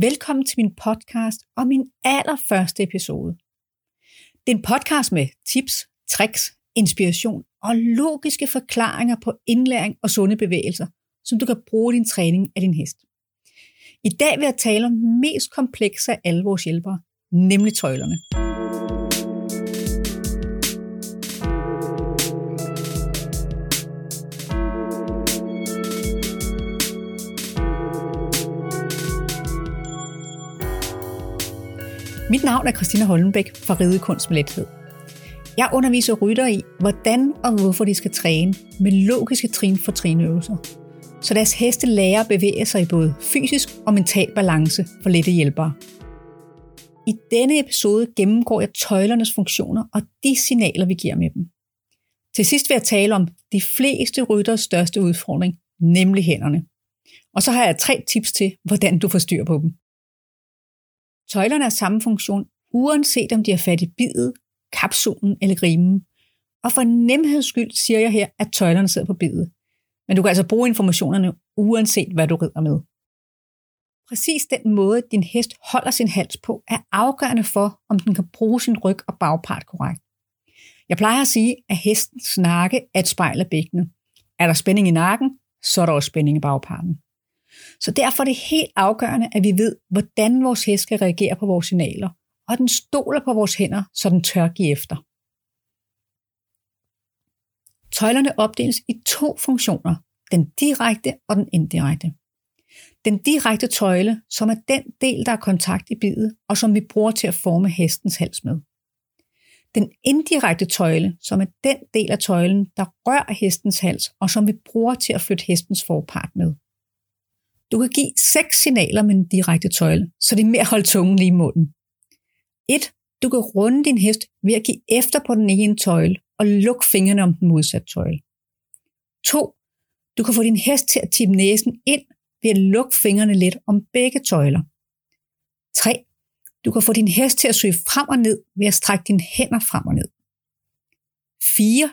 Velkommen til min podcast og min allerførste episode. Det er en podcast med tips, tricks, inspiration og logiske forklaringer på indlæring og sunde bevægelser, som du kan bruge i din træning af din hest. I dag vil jeg tale om den mest komplekse af alle vores hjælpere, nemlig tøjlerne. Mit navn er Christina Holmenbæk fra Ridekunst med Lethed. Jeg underviser rytter i, hvordan og hvorfor de skal træne med logiske trin for trinøvelser, så deres heste lærer at bevæge sig i både fysisk og mental balance for lette hjælpere. I denne episode gennemgår jeg tøjlernes funktioner og de signaler, vi giver med dem. Til sidst vil jeg tale om de fleste rytters største udfordring, nemlig hænderne. Og så har jeg tre tips til, hvordan du får styr på dem. Tøjlerne har samme funktion, uanset om de har fat i bidet, kapsulen eller grimen. Og for nemheds skyld siger jeg her, at tøjlerne sidder på bidet. Men du kan altså bruge informationerne, uanset hvad du rider med. Præcis den måde, din hest holder sin hals på, er afgørende for, om den kan bruge sin ryg og bagpart korrekt. Jeg plejer at sige, at hestens nakke er et spejl af bækkenet. Er der spænding i nakken, så er der også spænding i bagparten. Så derfor er det helt afgørende, at vi ved, hvordan vores hest skal reagere på vores signaler, og den stoler på vores hænder, så den tør give efter. Tøjlerne opdeles i to funktioner, den direkte og den indirekte. Den direkte tøjle, som er den del, der er kontakt i bidet, og som vi bruger til at forme hestens hals med. Den indirekte tøjle, som er den del af tøjlen, der rører hestens hals, og som vi bruger til at flytte hestens forpart med. Du kan give seks signaler med en direkte tøjle, så det er mere at holde tungen lige i munden. 1. Du kan runde din hest ved at give efter på den ene tøjle og lukke fingrene om den modsatte tøjle. 2. Du kan få din hest til at tippe næsen ind ved at lukke fingrene lidt om begge tøjler. 3. Du kan få din hest til at søge frem og ned ved at strække dine hænder frem og ned. 4.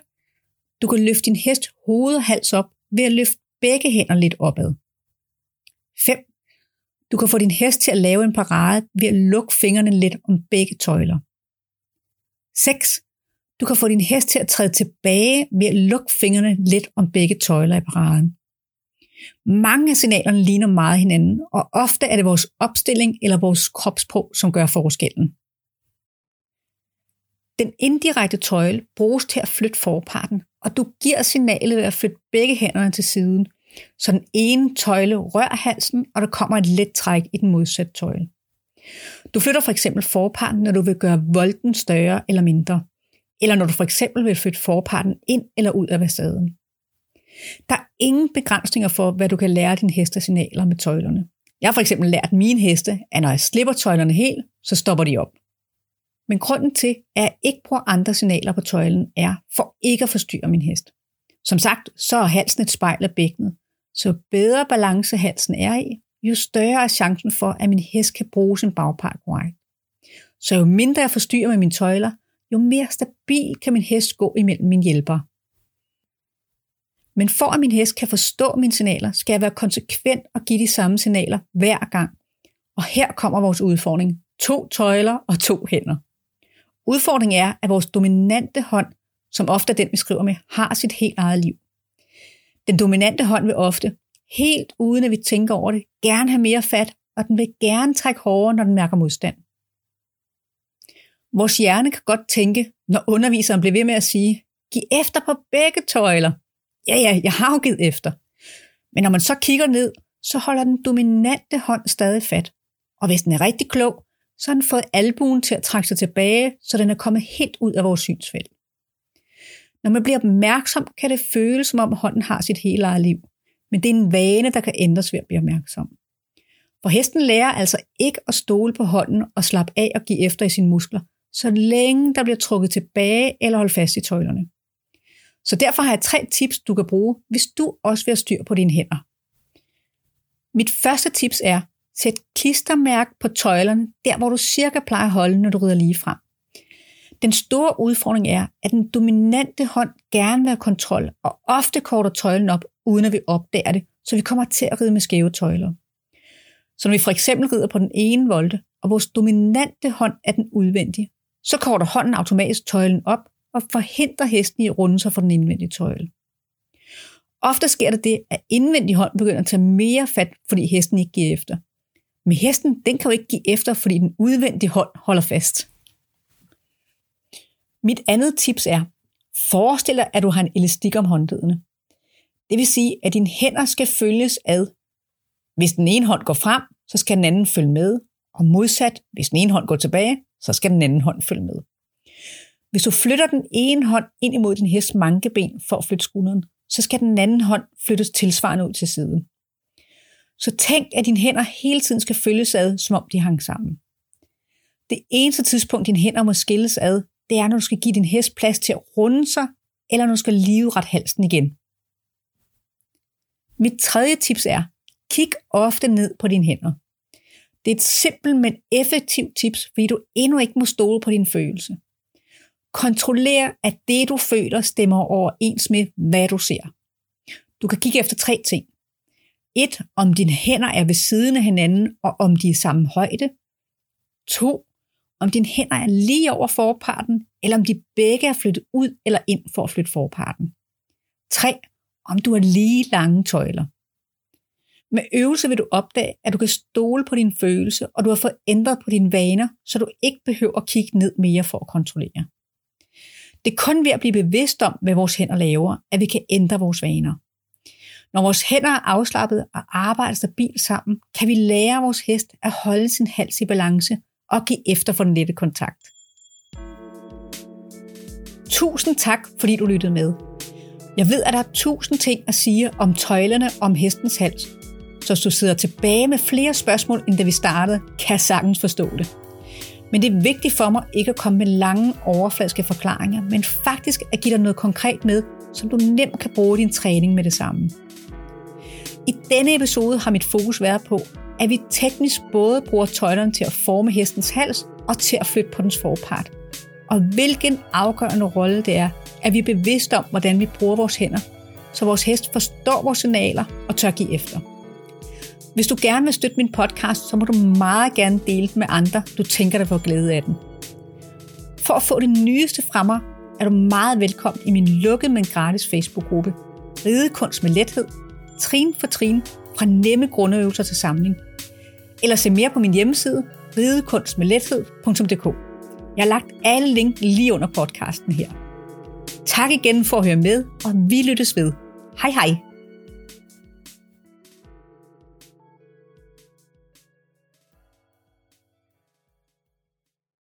Du kan løfte din hest hoved og hals op ved at løfte begge hænder lidt opad. 5. Du kan få din hest til at lave en parade ved at lukke fingrene lidt om begge tøjler. 6. Du kan få din hest til at træde tilbage ved at lukke fingrene lidt om begge tøjler i paraden. Mange af signalerne ligner meget hinanden, og ofte er det vores opstilling eller vores kropsprog, som gør forskellen. Den indirekte tøjle bruges til at flytte forparten, og du giver signalet ved at flytte begge hænderne til siden, så den ene tøjle rører halsen, og der kommer et let træk i den modsatte tøjle. Du flytter for eksempel forparten, når du vil gøre volden større eller mindre, eller når du for eksempel vil flytte forparten ind eller ud af vasaden. Der er ingen begrænsninger for, hvad du kan lære din heste signaler med tøjlerne. Jeg har for eksempel lært mine heste, at når jeg slipper tøjlerne helt, så stopper de op. Men grunden til, at jeg ikke bruger andre signaler på tøjlen, er for ikke at forstyrre min hest. Som sagt, så er halsen et spejl af bækkenet, så bedre balance halsen er i, jo større er chancen for, at min hest kan bruge sin bagpart korrekt. Så jo mindre jeg forstyrrer med mine tøjler, jo mere stabil kan min hest gå imellem mine hjælpere. Men for at min hest kan forstå mine signaler, skal jeg være konsekvent og give de samme signaler hver gang. Og her kommer vores udfordring. To tøjler og to hænder. Udfordringen er, at vores dominante hånd, som ofte er den, vi skriver med, har sit helt eget liv. Den dominante hånd vil ofte, helt uden at vi tænker over det, gerne have mere fat, og den vil gerne trække hårdere, når den mærker modstand. Vores hjerne kan godt tænke, når underviseren bliver ved med at sige, giv efter på begge tøjler. Ja, ja, jeg har jo givet efter. Men når man så kigger ned, så holder den dominante hånd stadig fat. Og hvis den er rigtig klog, så har den fået albuen til at trække sig tilbage, så den er kommet helt ud af vores synsfelt. Når man bliver opmærksom, kan det føles som om hånden har sit hele eget liv. Men det er en vane, der kan ændres ved at blive opmærksom. For hesten lærer altså ikke at stole på hånden og slappe af og give efter i sine muskler, så længe der bliver trukket tilbage eller holdt fast i tøjlerne. Så derfor har jeg tre tips, du kan bruge, hvis du også vil have styr på dine hænder. Mit første tips er, sæt klistermærke på tøjlerne, der hvor du cirka plejer at holde, når du rider lige frem. Den store udfordring er, at den dominante hånd gerne vil have kontrol, og ofte korter tøjlen op, uden at vi opdager det, så vi kommer til at ride med skæve tøjler. Så når vi for eksempel rider på den ene volte, og vores dominante hånd er den udvendige, så korter hånden automatisk tøjlen op og forhindrer hesten i at runde sig for den indvendige tøjle. Ofte sker der det, at indvendig hånd begynder at tage mere fat, fordi hesten ikke giver efter. Men hesten den kan jo ikke give efter, fordi den udvendige hånd holder fast. Mit andet tips er, forestil dig, at du har en elastik om håndledene. Det vil sige, at dine hænder skal følges ad. Hvis den ene hånd går frem, så skal den anden følge med, og modsat, hvis den ene hånd går tilbage, så skal den anden hånd følge med. Hvis du flytter den ene hånd ind imod din hest mankeben for at flytte skulderen, så skal den anden hånd flyttes tilsvarende ud til siden. Så tænk, at dine hænder hele tiden skal følges ad, som om de hang sammen. Det eneste tidspunkt, dine hænder må skilles ad, det er, når du skal give din hest plads til at runde sig, eller når du skal ret halsen igen. Mit tredje tips er, kig ofte ned på dine hænder. Det er et simpelt, men effektivt tips, fordi du endnu ikke må stole på din følelse. Kontroller, at det du føler stemmer overens med, hvad du ser. Du kan kigge efter tre ting. Et, om dine hænder er ved siden af hinanden, og om de er samme højde. To, om dine hænder er lige over forparten, eller om de begge er flyttet ud eller ind for at flytte forparten. 3. Om du har lige lange tøjler. Med øvelse vil du opdage, at du kan stole på din følelse, og du har fået ændret på dine vaner, så du ikke behøver at kigge ned mere for at kontrollere. Det er kun ved at blive bevidst om, hvad vores hænder laver, at vi kan ændre vores vaner. Når vores hænder er afslappet og arbejder stabilt sammen, kan vi lære vores hest at holde sin hals i balance og give efter for den lette kontakt. Tusind tak, fordi du lyttede med. Jeg ved, at der er tusind ting at sige om tøjlerne om hestens hals, så hvis du sidder tilbage med flere spørgsmål, end da vi startede, kan jeg sagtens forstå det. Men det er vigtigt for mig ikke at komme med lange overfladiske forklaringer, men faktisk at give dig noget konkret med, som du nemt kan bruge i din træning med det samme. I denne episode har mit fokus været på, at vi teknisk både bruger tøjlerne til at forme hestens hals og til at flytte på dens forpart. Og hvilken afgørende rolle det er, at vi er bevidste om, hvordan vi bruger vores hænder, så vores hest forstår vores signaler og tør give efter. Hvis du gerne vil støtte min podcast, så må du meget gerne dele den med andre, du tænker dig får glæde af den. For at få det nyeste fra mig, er du meget velkommen i min lukkede, men gratis Facebook-gruppe Ridekunst med lethed, trin for trin, fra nemme grundøvelser til samling. Eller se mere på min hjemmeside, ridekunstmedlethed.dk. Jeg har lagt alle link lige under podcasten her. Tak igen for at høre med, og vi lyttes ved. Hej hej!